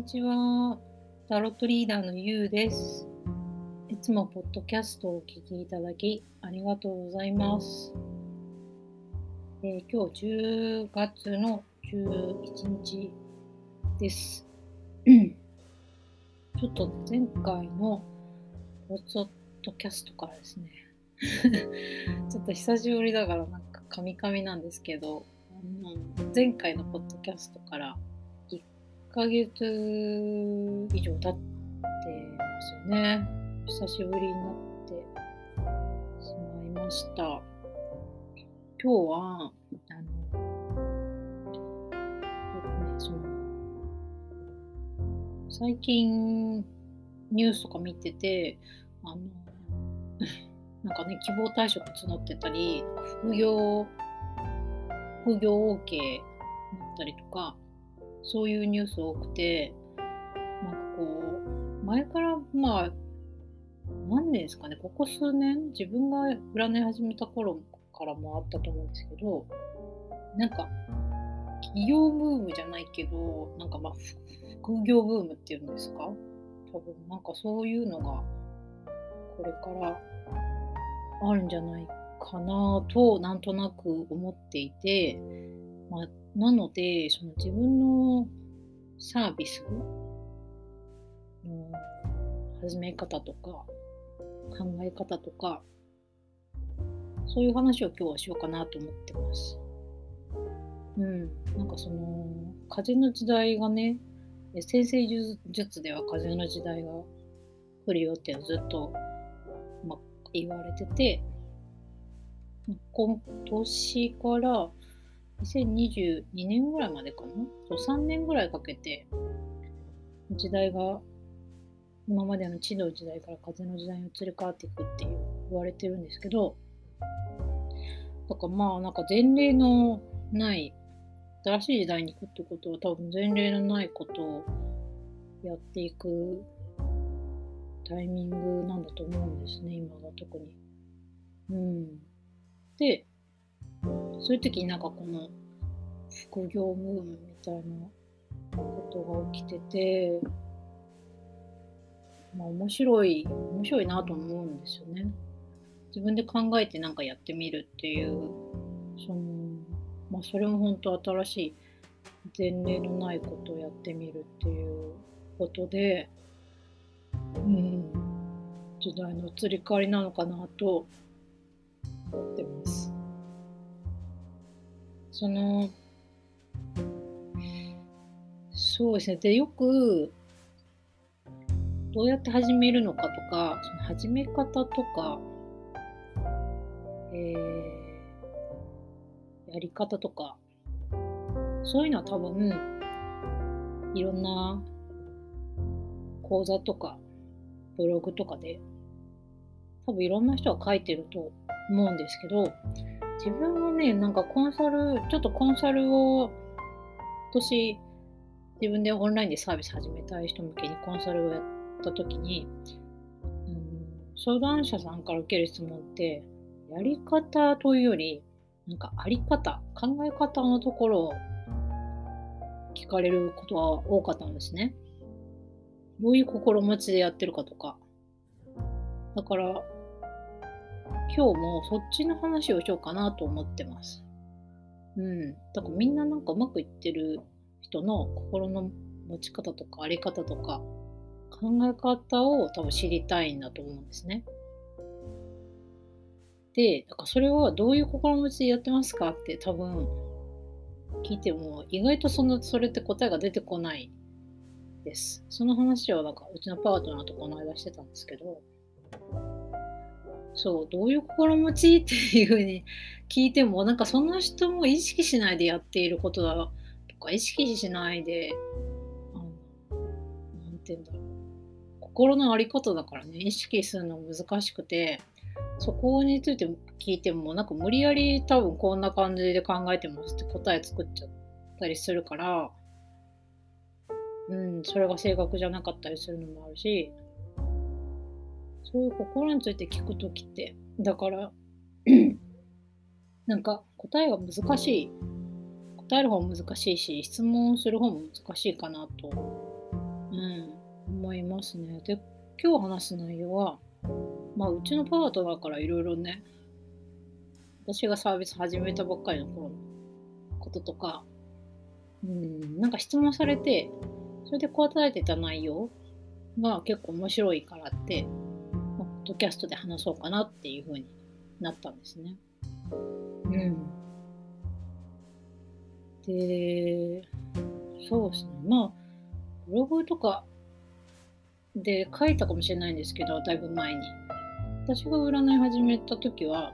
にちは。タロットリーダーのゆうです。いつもポッドキャストをお聞きいただきありがとうございます。えー、今日10月の11日です。ちょっと前回のポッドキャストからですね。ちょっと久しぶりだからなんかカミカミなんですけど、前回のポッドキャストからヶ月以上経ってますよね。久しぶりになってしまいました。今日は、あの、えっとね、その、最近ニュースとか見てて、あの、なんかね、希望退職募ってたり、副業、副業 OK だったりとか、そういうニュース多くて、なんかこう、前からまあ、何年ですかね、ここ数年、自分が占い始めた頃からもあったと思うんですけど、なんか、企業ブームじゃないけど、なんかまあ、副業ブームっていうんですか？多分なんかそういうのが、これからあるんじゃないかなと、なんとなく思っていて、まあ、なので、その自分のサービスの始め方とか、考え方とか、そういう話を今日はしようかなと思ってます。うん。なんかその、風の時代がね、先生術では風の時代が来るよってずっと、ま、言われてて、今年から2022年ぐらいまでかな？そう3年ぐらいかけて時代が今までの地の時代から風の時代に移り変わっていくっていう言われてるんですけどだからまあなんか前例のない新しい時代に行くってことは多分前例のないことをやっていくタイミングなんだと思うんですね今が特に。うん、でそういう時になんかこの副業ブームみたいなことが起きてて、まあ面白い、面白いなと思うんですよね。自分で考えてなんかやってみるっていう、その、まあそれも本当新しい前例のないことをやってみるっていうことで、うん、時代の移り変わりなのかなと思ってます。そのそうですね。でよくどうやって始めるのかとかその始め方とか、えー、やり方とかそういうのは多分いろんな講座とかブログとかで多分いろんな人が書いてると思うんですけど自分はね、なんかコンサル、ちょっとコンサルを今年自分でオンラインでサービス始めたい人向けにコンサルをやった時に、うん、相談者さんから受ける質問って、やり方というより、なんかあり方、考え方のところを聞かれることは多かったんですね。どういう心持ちでやってるかとか。だから、今日もそっちの話をしようかなと思ってます。うん。だからみんななんかうまくいってる人の心の持ち方とかあり方とか考え方を多分知りたいんだと思うんですね。で、だかそれはどういう心持ちでやってますかって多分聞いても意外とそのそれって答えが出てこないです。その話はなんかうちのパートナーとこの間してたんですけど、そう、どういう心持ちっていうふうに聞いても、なんかその人も意識しないでやっていることだとか、意識しないで、あのなんて言うんだろう。心の在り方だからね、意識するの難しくて、そこについて聞いても、なんか無理やり多分こんな感じで考えてますって答え作っちゃったりするから、うん、それが正確じゃなかったりするのもあるし、そういう心について聞くときって、だから なんか答えが難しい。答える方も難しいし、質問する方も難しいかなとうん、思いますね。で、今日話す内容は、まあ、うちのパートナーからいろいろね、私がサービス始めたばっかりの頃のこととか、うん、なんか質問されて、それで答えてた内容が結構面白いからって、ドキャストで話そうかなっていう風になったんですね。うん。で、そうですね。まあ、ブログとかで書いたかもしれないんですけど、だいぶ前に。私が占い始めた時は、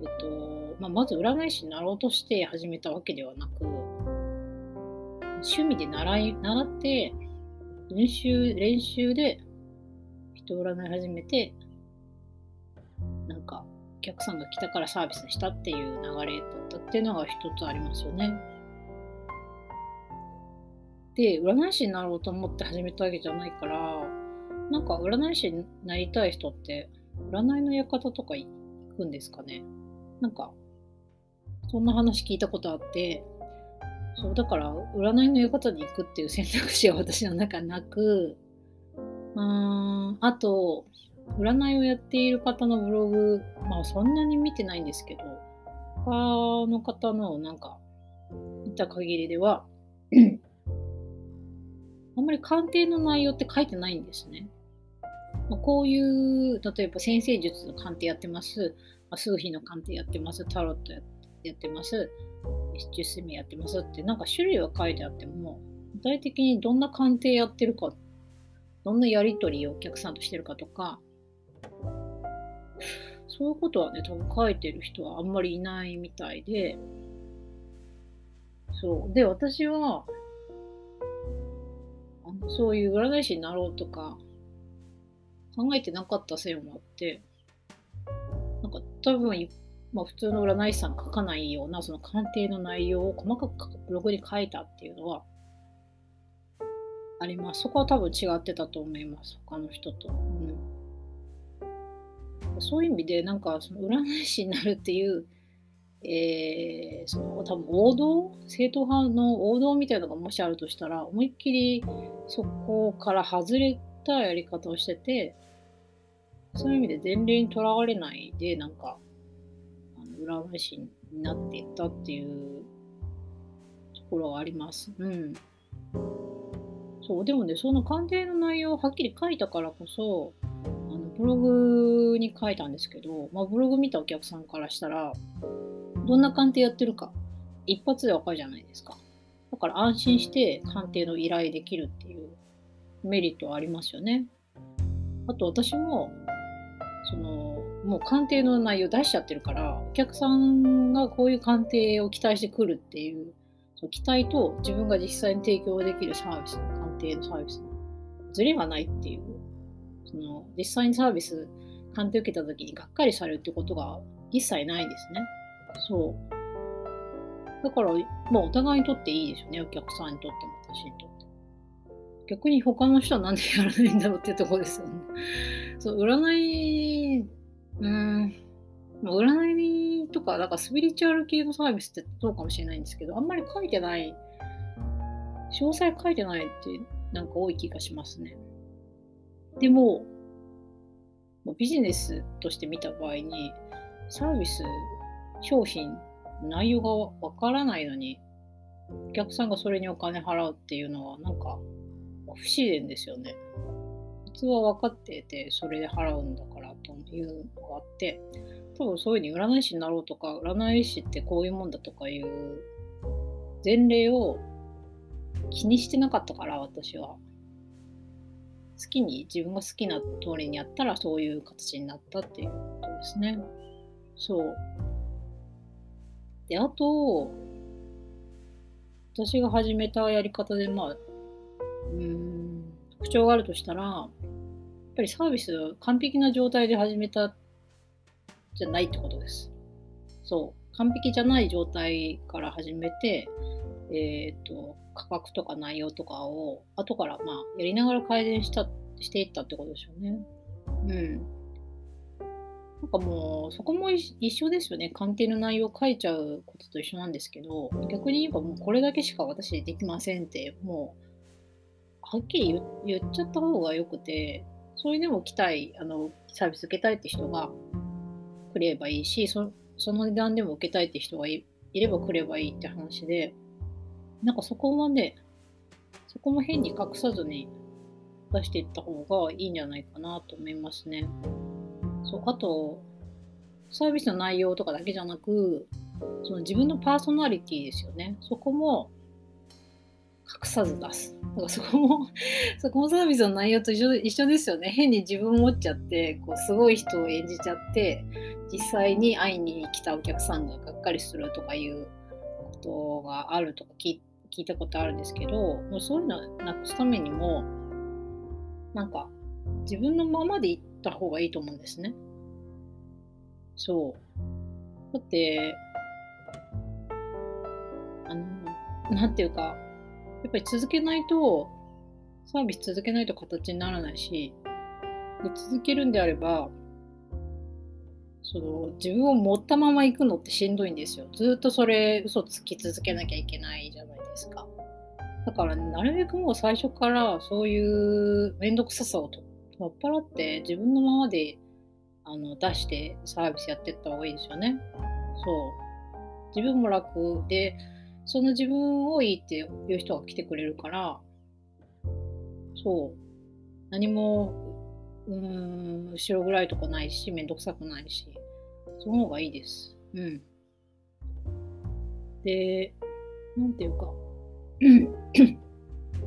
えっと、まあ、まず占い師になろうとして始めたわけではなく、趣味で習い、習って、練習、練習で人占い始めて、なんか、お客さんが来たからサービスしたっていう流れだったっていうのが一つありますよね。で、占い師になろうと思って始めたわけじゃないから、なんか占い師になりたい人って、占いの館とか行くんですかね。なんか、そんな話聞いたことあって、そう、だから、占いの館に行くっていう選択肢は私の中なく、ああと、占いをやっている方のブログ、まあそんなに見てないんですけど、他の方のなんか見た限りではあんまり鑑定の内容って書いてないんですね。まあ、こういう、例えば先生術の鑑定やってます、まあ、数秘の鑑定やってます、タロットやってます、七七味やってますって、なんか種類は書いてあっても、具体的にどんな鑑定やってるかって、どんなやり取りをお客さんとしてるかとか、そういうことはね、多分書いてる人はあんまりいないみたいで、そう。で、私は、あのそういう占い師になろうとか考えてなかったせいもあって、なんか多分、まあ、普通の占い師さん書かないようなその鑑定の内容を細かくブログに書いたっていうのはあります。そこは多分違ってたと思います。他の人と。うん、そういう意味で、なんかその占い師になるっていうえー、その多分王道正統派の王道みたいなのがもしあるとしたら思いっきりそこから外れたやり方をしててそういう意味で前例にとらわれないでなんかあの占い師になっていったっていうところはあります。うん。そう、でもね、その鑑定の内容をはっきり書いたからこそ、あのブログに書いたんですけど、まあ、ブログ見たお客さんからしたら、どんな鑑定やってるか、一発でわかるじゃないですか。だから安心して鑑定の依頼できるっていうメリットはありますよね。あと私も、その、もう鑑定の内容出しちゃってるから、お客さんがこういう鑑定を期待してくるっていう、その期待と自分が実際に提供できるサービスの鑑定のサービスのズレがないっていう、その実際にサービス鑑定受けた時にがっかりされるってことが一切ないですね。そう。だから、まあ、お互いにとっていいですよね。お客さんにとっても、私にとって。逆に他の人はなんでやらないんだろうってとこですよね。そう、占い、うん、占いとか、だかスピリチュアル系のサービスってどうかもしれないんですけど、あんまり書いてない、詳細書いてないってなんか多い気がしますね。でも、ビジネスとして見た場合に、サービス商品、内容がわからないのに、お客さんがそれにお金払うっていうのは、なんか、不自然ですよね。普通は分かってて、それで払うんだからというのがあって、多分そういうふうに占い師になろうとか、占い師ってこういうもんだとかいう前例を気にしてなかったから、私は。好きに、自分が好きな通りにやったらそういう形になったっていうことですね。そう。で、あと、私が始めたやり方で、まあ、うん、特徴があるとしたら、やっぱりサービス完璧な状態で始めたじゃないってことです。そう。完璧じゃない状態から始めて、えっ、と、価格とか内容とかを後からまあやりながら改善したしていったってことですよね。うん。なんかもう、そこも一緒ですよね。鑑定の内容を書いちゃうことと一緒なんですけど、逆に言えばもうこれだけしか私できませんって、もう、はっきり言っちゃった方がよくてそれでも来たいあのサービス受けたいって人が来ればいいしその値段でも受けたいって人がいれば来ればいいって話でなんかそこはねそこも変に隠さずに出していった方がいいんじゃないかなと思いますね。そうあとサービスの内容とかだけじゃなくその自分のパーソナリティですよね。そこも隠さず出す。だからそこも そこもサービスの内容と一緒一緒ですよね。変に自分持っちゃって、こうすごい人を演じちゃって、実際に会いに来たお客さんががっかりするとかいうことがあるとか聞聞いたことあるんですけど、もうそういうのをなくすためにも、なんか自分のままでいった方がいいと思うんですね。そう。だって、あの、なんていうか、やっぱり続けないと、サービス続けないと形にならないし、で続けるんであれば、その自分を持ったまま行くのってしんどいんですよ。ずっとそれ嘘つき続けなきゃいけないじゃないですか？だから、ね、なるべくもう最初からそういう面倒くささを取っ払って自分のままであの出してサービスやっていった方がいいですよね。そう。自分も楽で、その自分をいいっていう人が来てくれるから、そう。何も、うん、後ろ暗いとこないし、めんどくさくないし、その方がいいです。うん。で、なんていうか、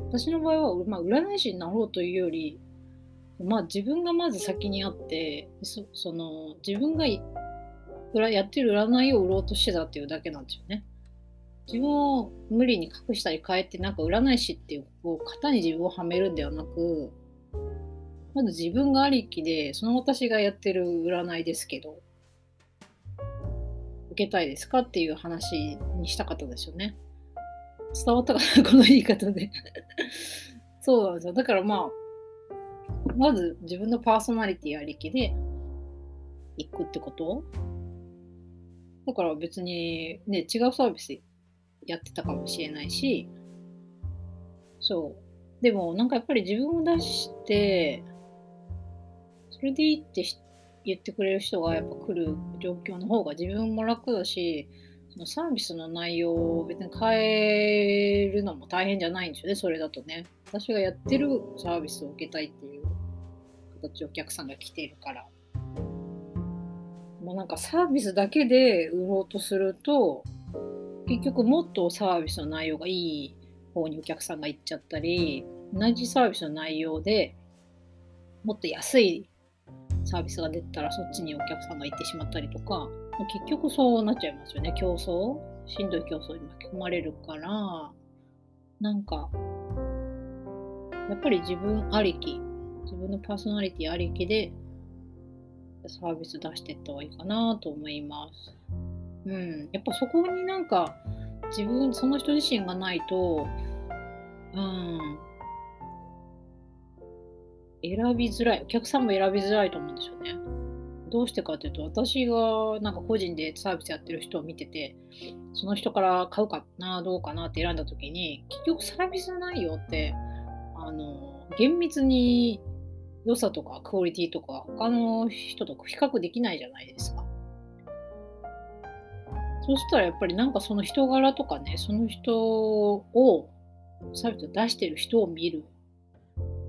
私の場合は、まあ、占い師になろうというより、まあ自分がまず先にあってその自分がやってる占いを売ろうとしてたっていうだけなんですよね。自分を無理に隠したり変えてなんか占い師っていうこう型に自分をはめるんではなくまず自分がありきでその私がやってる占いですけど受けたいですかっていう話にしたかったですよね。伝わったかなこの言い方で そうなんですよ。だからまあまず自分のパーソナリティありきで行くってこと？だから別にね、違うサービスやってたかもしれないし、そう。でもなんかやっぱり自分を出して、それでいいって言ってくれる人がやっぱ来る状況の方が自分も楽だし、サービスの内容を別に変えるのも大変じゃないんですよね、それだとね。私がやってるサービスを受けたいっていう形お客さんが来ているから。もうなんかサービスだけで売ろうとすると、結局もっとサービスの内容がいい方にお客さんが行っちゃったり、同じサービスの内容でもっと安いサービスが出たらそっちにお客さんが行ってしまったりとか、結局そうなっちゃいますよね。競争？しんどい競争に巻き込まれるから、なんか、やっぱり自分ありき自分のパーソナリティありきでサービス出していった方がいいかなと思います。うん。やっぱそこになんか自分、その人自身がないと、うん。選びづらい。お客さんも選びづらいと思うんですよね。どうしてかというと、私がなんか個人でサービスやってる人を見てて、その人から買うかな、どうかなって選んだ時に、結局サービス内容って、あの、厳密に良さとかクオリティとか他の人と比較できないじゃないですか。そしたらやっぱりなんかその人柄とかね、その人をサービス出してる人を見る。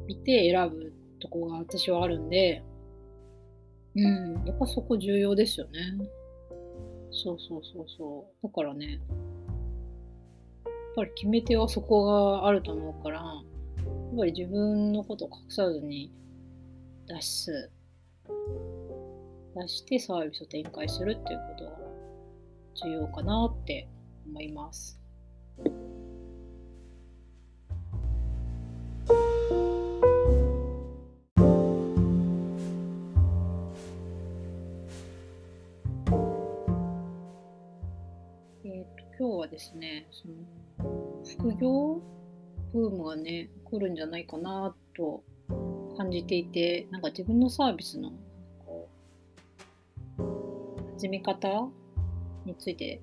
見て選ぶとこが私はあるんで、うん、やっぱそこ重要ですよね。そうそうそうそう。だからね、やっぱり決め手はそこがあると思うから、やっぱり自分のことを隠さずに出す出してサービスを展開するっていうことが重要かなって思います。ですねその副業ブームがね来るんじゃないかなと感じていてなんか自分のサービスの始め方について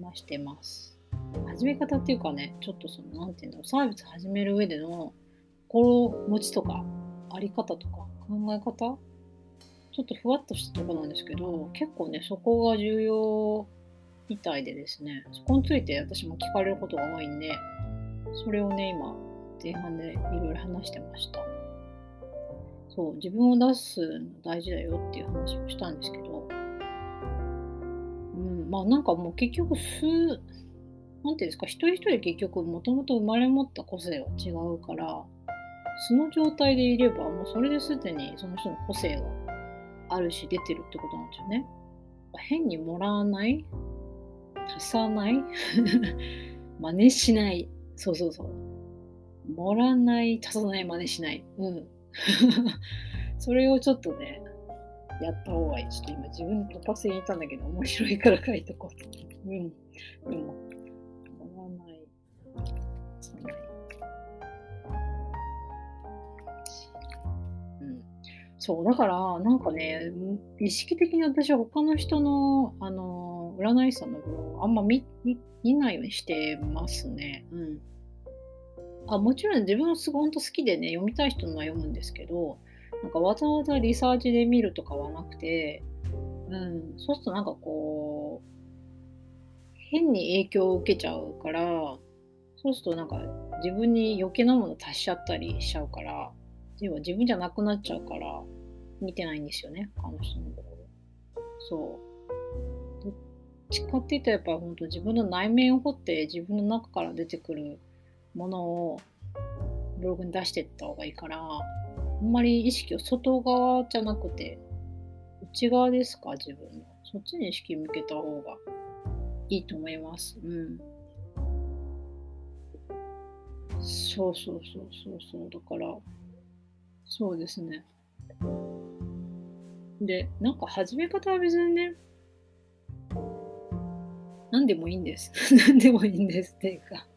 話してます。始め方っていうかねちょっとその何て言うんだろうサービス始める上での心持ちとかあり方とか考え方？ちょっとふわっとしたとこなんですけど結構ねそこが重要みたいでですね。そこについて私も聞かれることが多いんでそれをね今前半でいろいろ話してました。そう自分を出すの大事だよっていう話をしたんですけど。うんまあなんかもう結局数なんていうんですか、一人一人結局もともと生まれ持った個性は違うから、その状態でいれば、もうそれですでにその人の個性があるし出てるってことなんですよね。変にもらわない足さない？真似しない。そうそうそう。もらない、足さない、真似しない。うん。それをちょっとね、やった方がいい。ちょっと今自分で突発的に言ったんだけど、面白いから書いとこうと。うん。でも、そう、だから、なんかね、意識的に私は他の人の、あの、占い師さんのブログあんま見見ないようにしてますね。うん。あもちろん自分はすごい本当好きでね、読みたい人のは読むんですけど、なんかわざわざリサーチで見るとかはなくて、うん、そうするとなんかこう、変に影響を受けちゃうから、そうするとなんか自分に余計なもの足しちゃったりしちゃうから、要は自分じゃなくなっちゃうから見てないんですよね他の人のところそうちかって言ったらやっぱ本当自分の内面を掘って自分の中から出てくるものをブログに出していった方がいいからあんまり意識を外側じゃなくて内側ですか自分の。そっちに意識向けた方がいいと思います。うん。そうそうそうそうそう。だからそうですね。で、なんか始め方は別にね、何でもいいんです。何でもいいんですっていうか。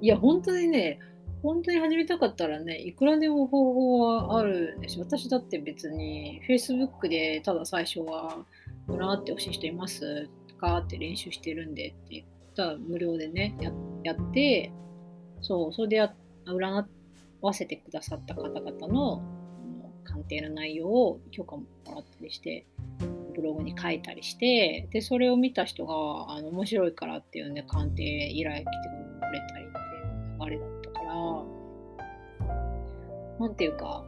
いや、本当にね、本当に始めたかったらね、いくらでも方法はあるんですよ。私だって別に Facebook でただ最初は占ってほしい人いますかって練習してるんでって言ったら無料でね、やって、そう、それで占わせてくださった方々の鑑定の内容を許可もらったりしてブログに書いたりしてでそれを見た人があの面白いからっていうんで鑑定依頼来てくれたりっていう流れだったから何ていうか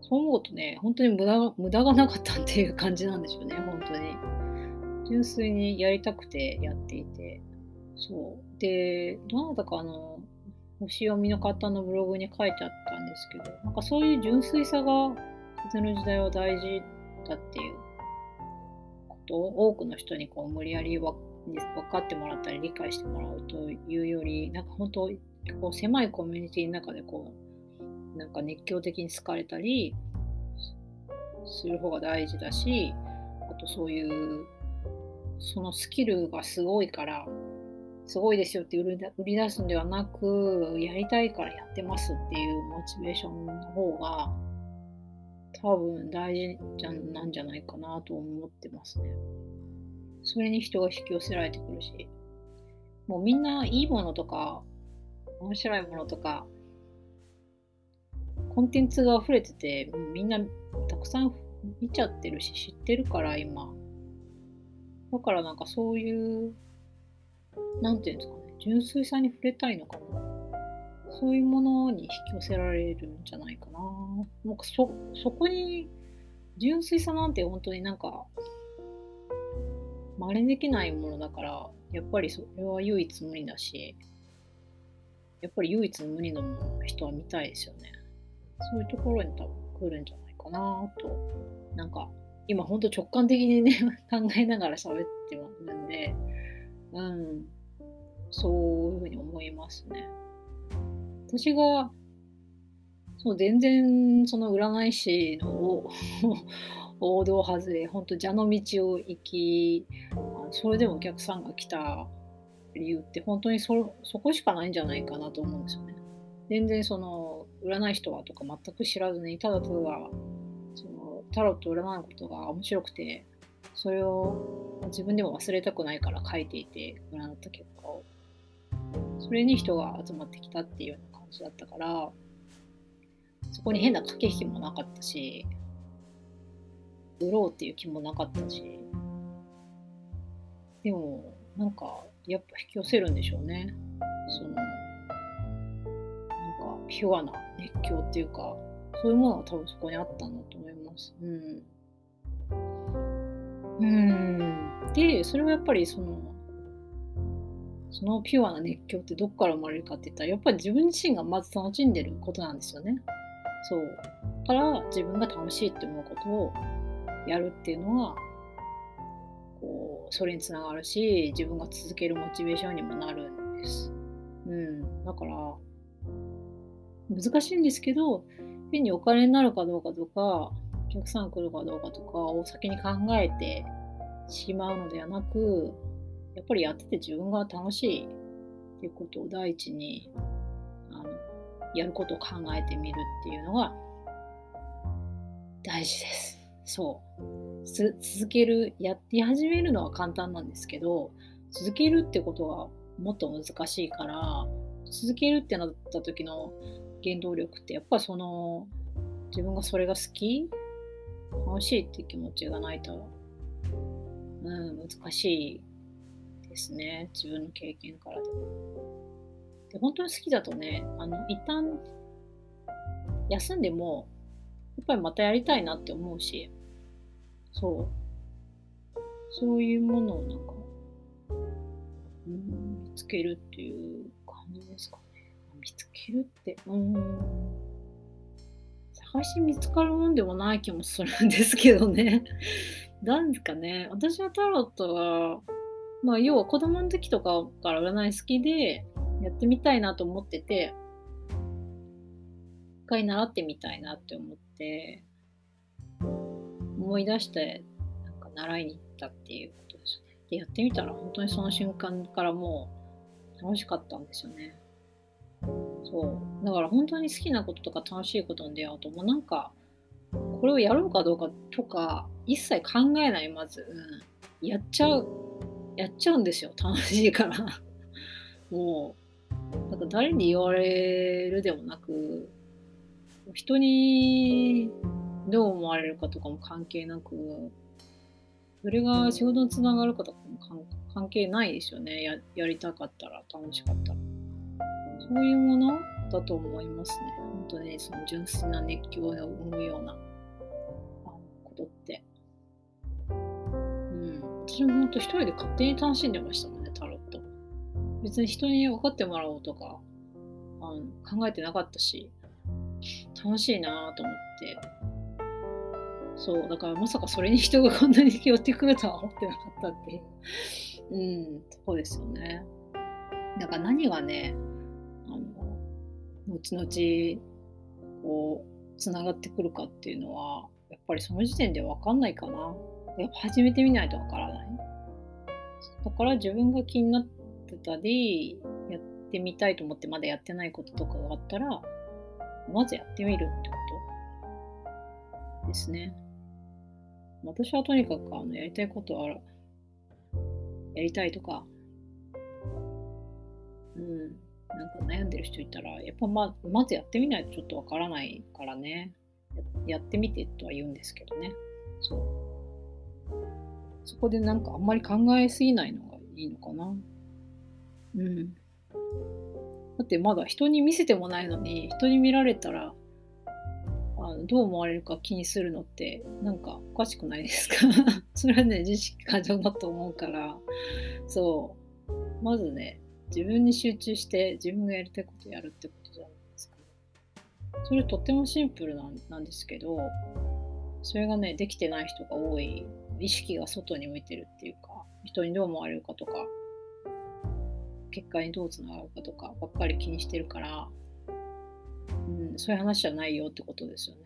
そう思うとね本当に無駄が無駄がなかったっていう感じなんでしょうね本当に。純粋にやりたくてやっていて。そう。でどなたかあの星読みの方のブログに書いてあったんですけど、なんかそういう純粋さが風の時代は大事だっていうことを多くの人にこう無理やり分かってもらったり理解してもらうというより、なんか本当こう狭いコミュニティの中でこう、なんか熱狂的に好かれたりする方が大事だし、あとそういうそのスキルがすごいからすごいですよって売り出すんではなく、やりたいからやってますっていうモチベーションの方が、多分大事じゃなんじゃないかなと思ってますね。それに人が引き寄せられてくるし、もうみんないいものとか、面白いものとか、コンテンツが溢れてて、みんなたくさん見ちゃってるし、知ってるから今。だからなんかそういうなんていうんですかね、純粋さに触れたいのかな。そういうものに引き寄せられるんじゃないかな。なんかそ、そこに、純粋さなんて本当になんか、真似できないものだから、やっぱりそれは唯一無二だし、やっぱり唯一無二の人は見たいですよね。そういうところに多分来るんじゃないかなと。なんか、今本当直感的にね 考えながら喋ってるんで、うん、そういうふうに思いますね。私が、そう、全然その占い師の 王道外れ、本当蛇の道を行き、それでもお客さんが来た理由って本当にそそこしかないんじゃないかなと思うんですよね。全然その占い師とはとか全く知らずにただただそのタロット占うことが面白くてそれを自分でも忘れたくないから書いていて占った結果をそれに人が集まってきたっていう感じだったからそこに変な駆け引きもなかったし売ろうっていう気もなかったし。でもなんかやっぱ引き寄せるんでしょうね。そのなんかピュアな熱狂っていうかそういうものが多分そこにあったんだと思います。うん。うん。でそれはやっぱりそのそのピュアな熱狂ってどこから生まれるかって言ったらやっぱり自分自身がまず楽しんでることなんですよね。そう。だから自分が楽しいって思うことをやるっていうのはこうそれにつながるし自分が続けるモチベーションにもなるんです。うん。だから難しいんですけど変にお金になるかどうかとかお客さん来るかどうかとかを先に考えてしまうのではなくやっぱりやってて自分が楽しいっていうことを第一にあのやることを考えてみるっていうのが大事です。そう続けるやって始めるのは簡単なんですけど続けるってことはもっと難しいから続けるってなった時の原動力ってやっぱその自分がそれが好き楽しいって気持ちがないと、うん、難しいですね。自分の経験からでで本当に好きだとねあの一旦休んでもやっぱりまたやりたいなって思うしそう。そういうものをなんか、うん、見つけるっていう感じですかね。見つけるってうん。探し見つかるもんでもない気もするんですけどね。なんですかね。私はタロットはまあ、要は子供の時とかから占い好きで、やってみたいなと思ってて、一回習ってみたいなって思って、思い出して、なんか習いに行ったっていうことですね。で、やってみたら本当にその瞬間からもう楽しかったんですよね。そう。だから本当に好きなこととか楽しいことに出会うと、もうなんか、これをやろうかどうかとか、一切考えない、まず。うん、やっちゃうやっちゃうんですよ楽しいから。もうなんか誰に言われるでもなく人にどう思われるかとかも関係なくそれが仕事につながるかとかも関係ないですよね。ややりたかったら楽しかったら。そういうものだと思いますね。本当にその純粋な熱狂を生むようなことって。私も本当一人で勝手に楽しんでましたもんね、タロット。別に人に分かってもらおうとかあの考えてなかったし、楽しいなと思って。そう、だからまさかそれに人がこんなに寄ってくるとは思ってなかったっていう、うん、とこですよね。だから何がね、あの、後々、こう、つながってくるかっていうのは、やっぱりその時点で分かんないかな。やっぱ始めてみないとわからない。だから自分が気になってたり、やってみたいと思ってまだやってないこととかがあったら、まずやってみるってことですね。私はとにかくあのやりたいことはやりたいとか、うん、なんか悩んでる人いたら、やっぱままずやってみないとちょっとわからないからねや、やってみてとは言うんですけどね。そう。そこでなんかあんまり考えすぎないのがいいのかな。うん。だってまだ人に見せてもないのに、人に見られたら、あのどう思われるか気にするのってなんかおかしくないですか？それはね、自意識過剰だと思うから、そう。まずね、自分に集中して自分がやりたいことやるってことじゃないですか。それとってもシンプルなんですけど、それがね、できてない人が多い意識が外に向いてるっていうか人にどう思われるかとか結果にどうつながるかとかばっかり気にしてるから、うん、そういう話じゃないよってことですよね。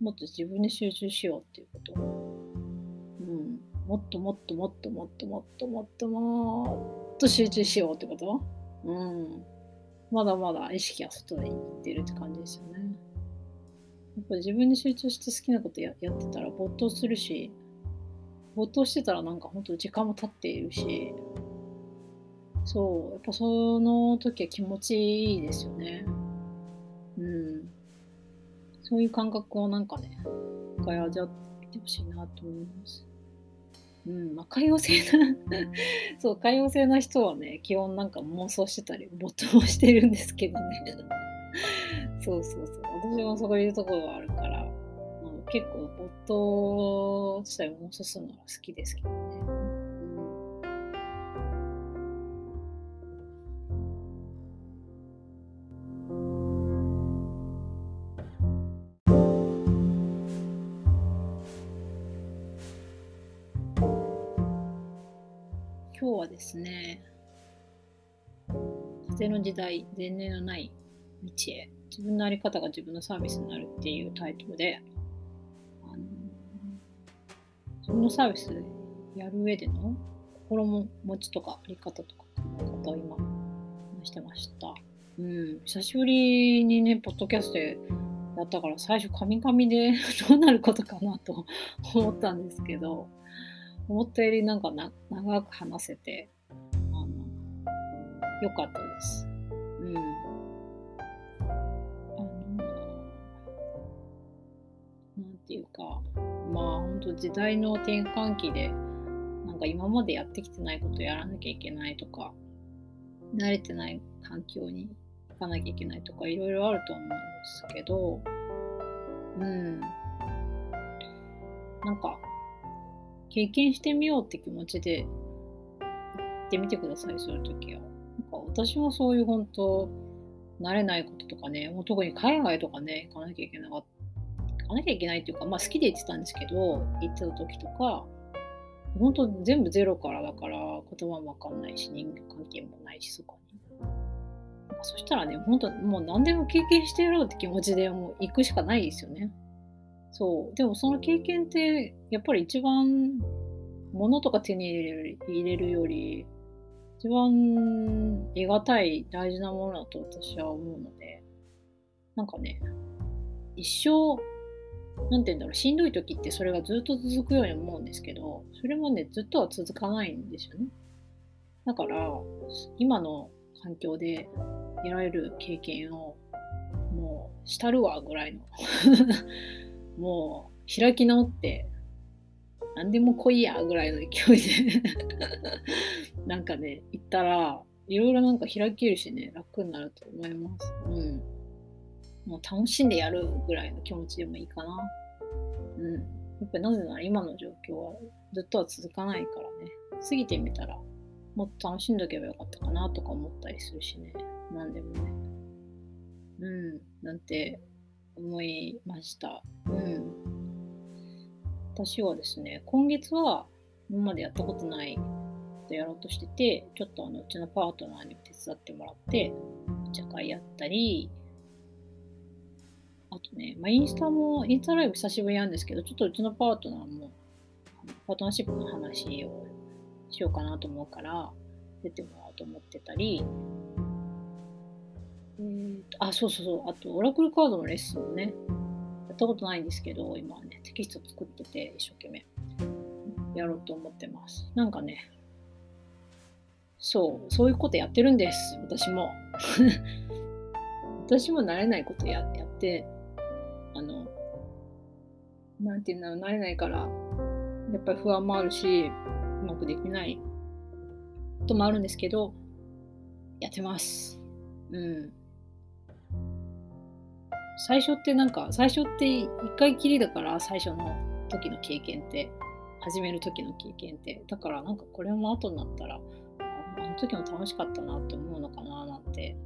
もっと自分に集中しようっていうこと、うん、もっともっともっともっともっともっともっと集中しようってことうんまだまだ意識は外に行ってるって感じですよねやっぱ自分に集中して好きなことややってたら没頭するし没頭してたらなんか本当時間も経っているし、そう、やっぱその時は気持ちいいですよね。そういう感覚をなんかね、一回味わってほしいなと思います。うん、まあ、海洋性なそう、海洋性な人はね、基本なんか妄想してたり、没頭してるんですけどね。そうそうそう。私もそういうところがあるから、まあ、結構没頭したり妄想するのが好きですけどね。今日はですね、風の時代、前例のない道へ、自分の在り方が自分のサービスになるっていうタイトルで、自分のサービスやる上での心も持ちとかあり方とか考え方を今話してました。うん、久しぶりにね、ポッドキャストでやったから最初カミカミで どうなることかなと 思ったんですけど、思ったよりなんかな長く話せて、あの、良かったです。うん。あの、なんていうか、まあ本当時代の転換期で、なんか今までやってきてないことをやらなきゃいけないとか、慣れてない環境に行かなきゃいけないとか、いろいろあると思うんですけど、うん。なんか、経験してみようって気持ちで行ってみてください、そういう時は。なんか私もそういう本当、慣れないこととかね、もう特に海外とかね、行かなきゃいけなかった。かなきゃいけないっていうか、まあ好きで行ってたんですけど、行ってた時とか、本当全部ゼロからだから言葉もわかんないし、人間関係もないし、そこに。そしたらね、本当もう何でも経験してやろうって気持ちでもう行くしかないですよね。そう。でもその経験って、やっぱり一番、物とか手に入れる入れるより、一番得難い大事なものだと私は思うので、なんかね、一生、なんて言うんだろう、しんどい時ってそれがずっと続くように思うんですけど、それもね、ずっとは続かないんですよね。だから、今の環境で得られる経験を、もう、したるわぐらいの もう開き直って何でも来いやぐらいの勢いで なんかね行ったらいろいろなんか開けるしね楽になると思いますうんもう楽しんでやるぐらいの気持ちでもいいかな。うん。やっぱりなぜなら今の状況はずっとは続かないからね。過ぎてみたらもっと楽しんどけばよかったかなとか思ったりするしね。何でもね。うん。なんて思いました。うん。私はですね、今月は今までやったことないことやろうとしてて、ちょっとあのうちのパートナーに手伝ってもらって、お茶会やったり、とね、まあ、インスタも、インスタライブ久しぶりなんですけど、ちょっとうちのパートナーも、パートナーシップの話をしようかなと思うから、出てもらおうと思ってたり、うんあ、そうそうそう。あと、オラクルカードのレッスンをね、やったことないんですけど、今はね、テキスト作ってて、一生懸命やろうと思ってます。なんかね、そう、そういうことやってるんです。私も。私も慣れないことややって、あの、なんていうんだろう、慣れないから、やっぱり不安もあるし、うまくできないこともあるんですけど、やってます。うん。最初ってなんか、最初って一回きりだから、最初の時の経験って、始める時の経験って。だからなんかこれも後になったら、あの時も楽しかったなって思うのかななんて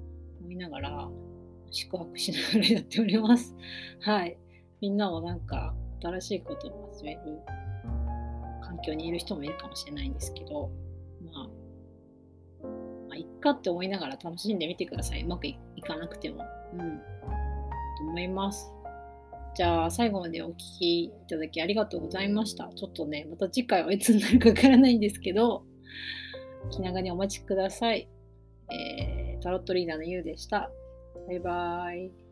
思いながら、宿泊しながらやっております。はい。みんなもなんか新しいことを始める環境にいる人もいるかもしれないんですけど、まあ、まあ、いっかって思いながら楽しんでみてください。うまくいかなくても。うん。と思います。じゃあ最後までお聴きいただきありがとうございました。ちょっとね、また次回はいつになるかわからないんですけど、気長にお待ちください。えー、タロットリーダーのゆうでした。バイバイ。